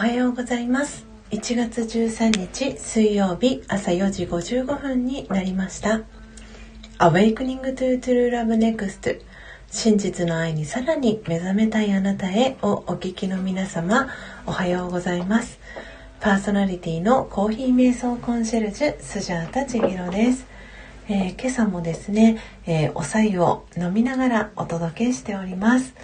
おはようございます。1月13日水曜日朝4時55分になりました。Awakening to True Love Next 真実の愛にさらに目覚めたいあなたへをお聞きの皆様おはようございます。パーソナリティのコーヒー瞑想コンシェルジュスジャータ千尋です。えー、今朝もですね、えー、お白湯を飲みながらお届けしております。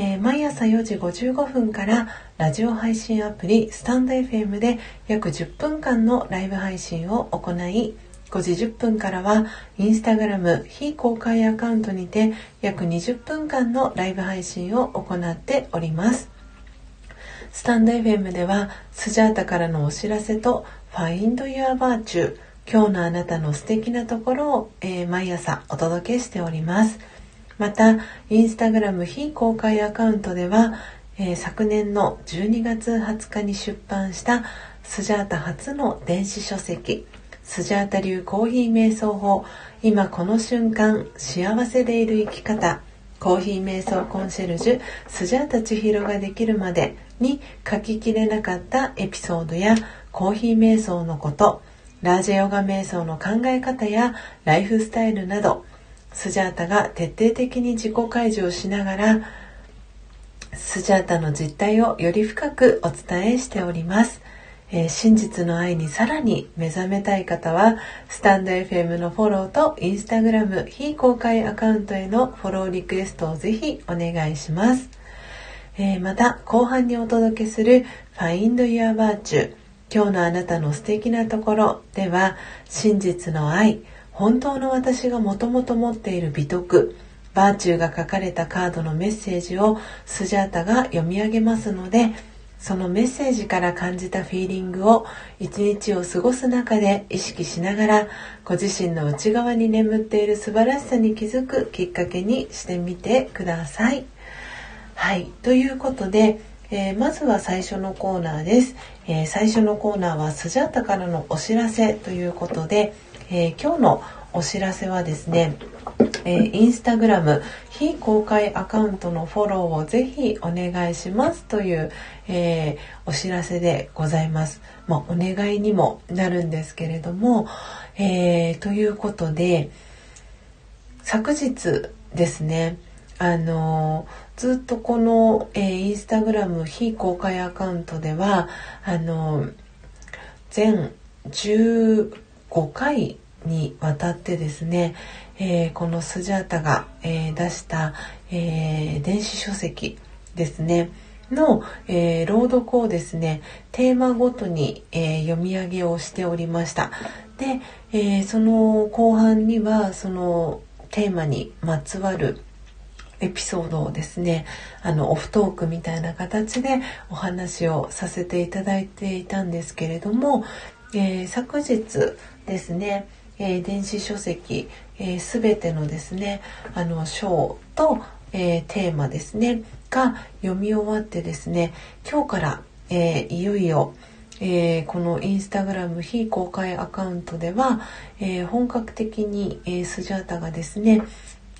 えー、毎朝4時55分からラジオ配信アプリスタンド FM で約10分間のライブ配信を行い5時10分からはインスタグラム非公開アカウントにて約20分間のライブ配信を行っております。スタンド FM ではスジャータからのお知らせと Find Your Virtue 今日のあなたの素敵なところを、えー、毎朝お届けしております。またインスタグラム非公開アカウントでは、えー、昨年の12月20日に出版したスジャータ初の電子書籍スジャータ流コーヒー瞑想法。今この瞬間幸せでいる生き方コーヒー瞑想コンシェルジュスジャータ千尋ができるまでに書ききれなかったエピソードやコーヒー瞑想のことラージェヨガ瞑想の考え方やライフスタイルなどスジャータが徹底的に自己開示をしながらスジャータの実態をより深くお伝えしております、えー、真実の愛にさらに目覚めたい方はスタンド FM のフォローとインスタグラム非公開アカウントへのフォローリクエストをぜひお願いします、えー、また後半にお届けする Find Your Virtue 今日のあなたの素敵なところでは真実の愛本当の私がもともと持っている美徳バーチューが書かれたカードのメッセージをスジャータが読み上げますのでそのメッセージから感じたフィーリングを一日を過ごす中で意識しながらご自身の内側に眠っている素晴らしさに気づくきっかけにしてみてください。はい。ということで、えー、まずは最初のコーナーです、えー、最初のコーナーはスジャータからのお知らせということで、えー、今日のお知らせはですね、えー、インスタグラム非公開アカウントのフォローをぜひお願いしますという、えー、お知らせでございます。まあ、お願いにもなるんですけれども、えー、ということで昨日ですねあのずっとこの、えー、インスタグラム非公開アカウントではあの全5回にわたってですね、えー、このスジャータが、えー、出した、えー、電子書籍ですねの、え朗読をですねテーマごとに、え読み上げをしておりました。で、えその後半にはそのテーマにまつわるエピソードをですねあのオフトークみたいな形でお話をさせていただいていたんですけれども、えー、昨日ですね、えー、電子書籍、えー、全てのですねあの章と、えー、テーマですねが読み終わってですね今日から、えいよいよえー、このインスタグラム非公開アカウントでは、えー、本格的に、えー、スジャータがですね、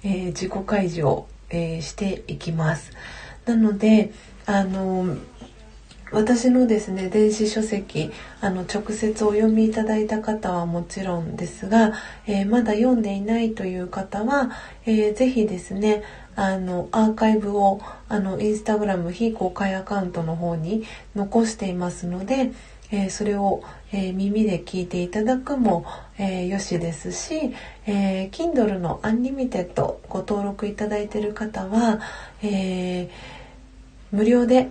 え自己開示をえー、していきます。なのであの私のですね電子書籍あの直接お読みいただいた方はもちろんですが、えー、まだ読んでいないという方は、えー、ぜひですねあのアーカイブをあのインスタグラム非公開アカウントの方に残していますので、えー、それを、えー、耳で聞いていただくも、えー、よしですし、え Kindle のアンリミテッドご登録いただいている方は、え無料で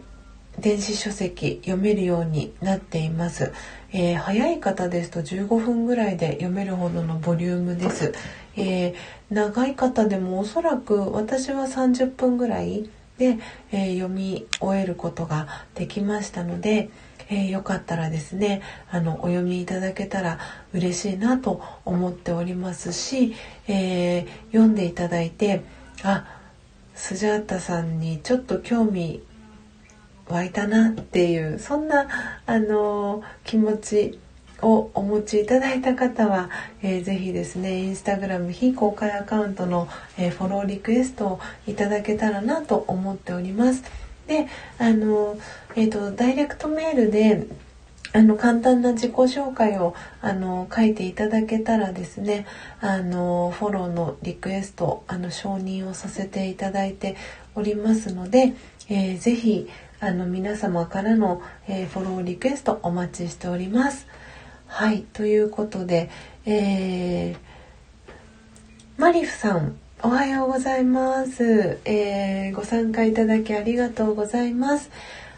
電子書籍読めるようになっています、え早い方ですと15分ぐらいで読めるほどのボリュームです、え長い方でもおそらく私は30分ぐらいで、え読み終えることができましたので、えー、よかったらですねあのお読みいただけたら嬉しいなと思っておりますし、えー、読んでいただいてあスジャータさんにちょっと興味湧いたなっていうそんなあの気持ちをお持ちいただいた方は、えー、ぜひですねインスタグラム非公開アカウントの、えー、フォローリクエストをいただけたらなと思っております。であの、えーと、ダイレクトメールであの簡単な自己紹介をあの書いていただけたらですねあのフォローのリクエストあの承認をさせていただいておりますので、えー、ぜひあの皆様からの、えー、フォローリクエストお待ちしております。はいということで、えー、マリフさんおはようございます、えー、ご参加いただきありがとうございます。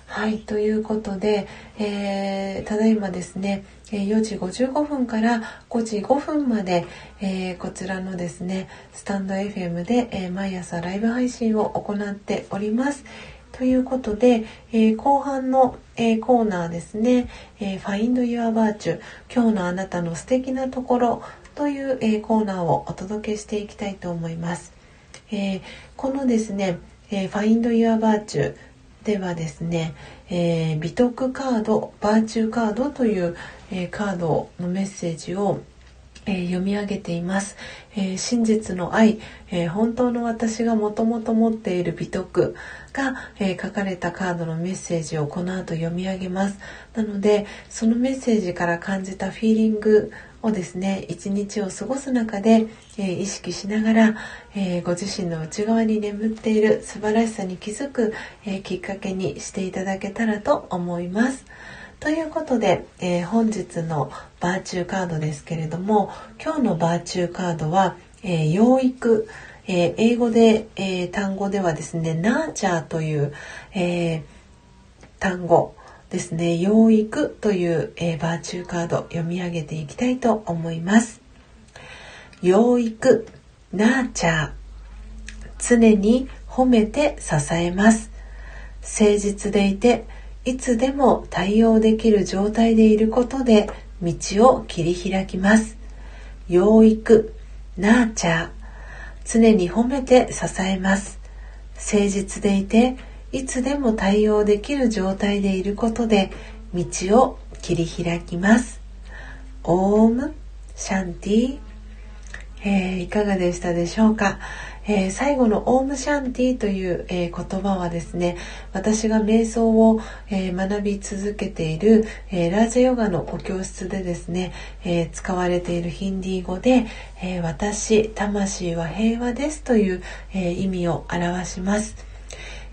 はい、ということで、えー、ただいまですね、4時55分から5時5分まで、えー、こちらのですね、スタンド FM で、えー、毎朝ライブ配信を行っております。ということで、え後半の、えコーナーですね、え Find Your Virtue 今日のあなたの素敵なところという、えコーナーをお届けしていきたいと思います。えこのですね、え Find Your Virtue ではですね、えー、美徳カードバーチューカードという、えー、カードのメッセージを、え、読み上げています、え真実の愛、え本当の私がもともと持っている美徳が、え書かれたカードのメッセージをこの後読み上げます。なのでそのメッセージから感じたフィーリングをですね一日を過ごす中で、え、意識しながら、え、ご自身の内側に眠っている素晴らしさに気づく、え、きっかけにしていただけたらと思います。ということで、え本日のバーチューカードですけれども今日のバーチューカードは、え養育、え英語で、え単語ではですねナーチャーという、え単語ですね。養育という、えー、バーチューカード読み上げていきたいと思います。養育ナーチャー。常に褒めて支えます。誠実でいていつでも対応できる状態でいることで道を切り開きます。養育ナーチャー。常に褒めて支えます。誠実でいていつでも対応できる状態でいることで道を切り開きます。オームシャンティ、えー、いかがでしたでしょうか、えー、最後のオームシャンティという、えー、言葉はですね私が瞑想を、え学び続けている、えラージャヨガのお教室でですね、え使われているヒンディー語で、え私魂は平和ですという、え意味を表します。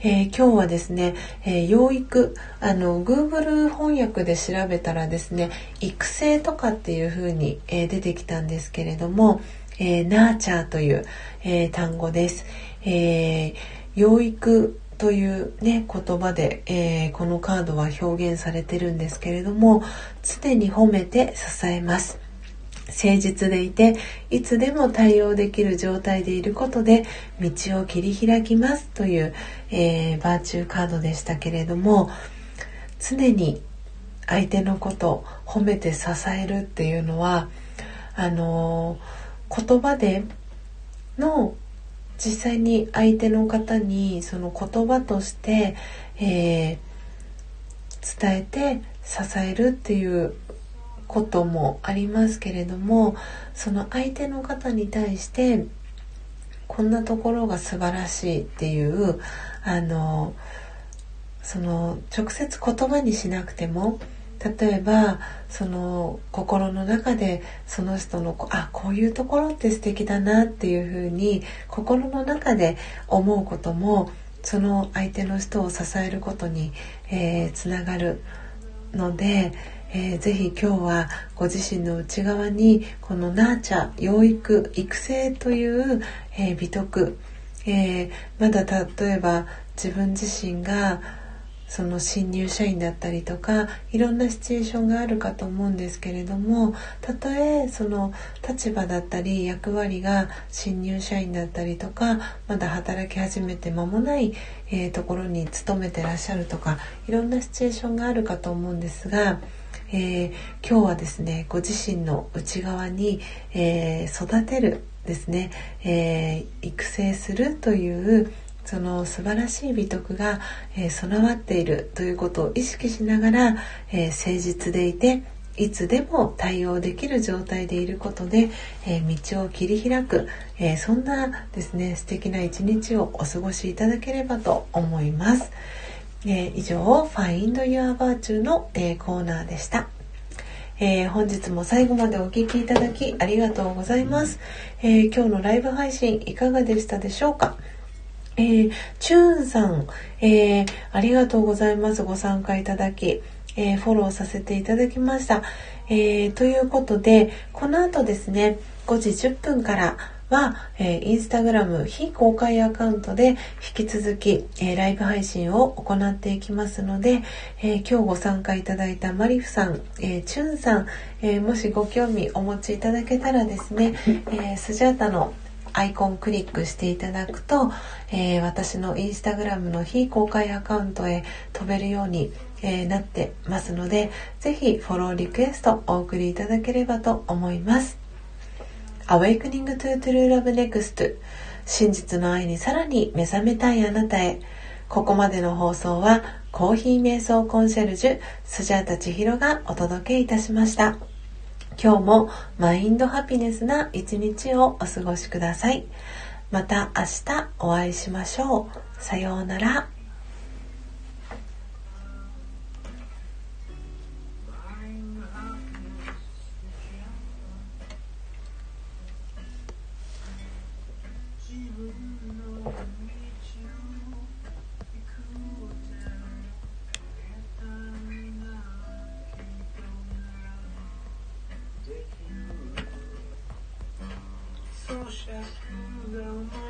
えー、今日はですね、えー、養育あの Google 翻訳で調べたらですね育成とかっていう風に、えー、出てきたんですけれども、えー、ナーチャーという、え単語です、え養育というね言葉で、えこのカードは表現されてるんですけれども常に褒めて支えます。誠実でいていつでも対応できる状態でいることで道を切り開きますという、えー、バーチューカードでしたけれども常に相手のこと褒めて支えるっていうのはあのー、言葉での実際に相手の方にその言葉として、えー、伝えて支えるっていうこともありますけれどもその相手の方に対してこんなところが素晴らしいっていうあのその直接言葉にしなくても例えばその心の中でその人のあこういうところって素敵だなっていうふうに心の中で思うこともその相手の人を支えることに、えー、つながるので、えー、ぜひ今日はご自身の内側にこのナーチャ養育育成という、えー、美徳、えー、まだ例えば自分自身がその新入社員だったりとかいろんなシチュエーションがあるかと思うんですけれどもたとえその立場だったり役割が新入社員だったりとかまだ働き始めて間もない、えー、ところに勤めてらっしゃるとかいろんなシチュエーションがあるかと思うんですがえー、今日はですねご自身の内側に、えー、育てるですね、えー、育成するというその素晴らしい美徳が、え備わっているということを意識しながら、え誠実でいていつでも対応できる状態でいることで、え道を切り開く、えそんなですね素敵な一日をお過ごしいただければと思います。えー、以上、Find Your Virtue の、えー、コーナーでした。えー、本日も最後までお聴きいただきありがとうございます、えー、今日のライブ配信いかがでしたでしょうか？えー、チューンさん、えー、ありがとうございます。ご参加いただき、えー、フォローさせていただきました。えー、ということで、この後ですね、5時10分からは、えー、インスタグラム非公開アカウントで引き続き、えー、ライブ配信を行っていきますので、えー、今日ご参加いただいたマリフさん、えー、チュンさん、えー、もしご興味お持ちいただけたらですね、えー、スジャータのアイコンクリックしていただくと、えー、私のインスタグラムの非公開アカウントへ飛べるように、えー、なってますので、ぜひフォローリクエストお送りいただければと思います。Awakening to True Love Next 真実の愛にさらに目覚めたいあなたへここまでの放送はコーヒー瞑想コンシェルジュスジャータ千尋がお届けいたしました今日もマインドハピネスな一日をお過ごしください。また明日お会いしましょう。さようなら。wish I could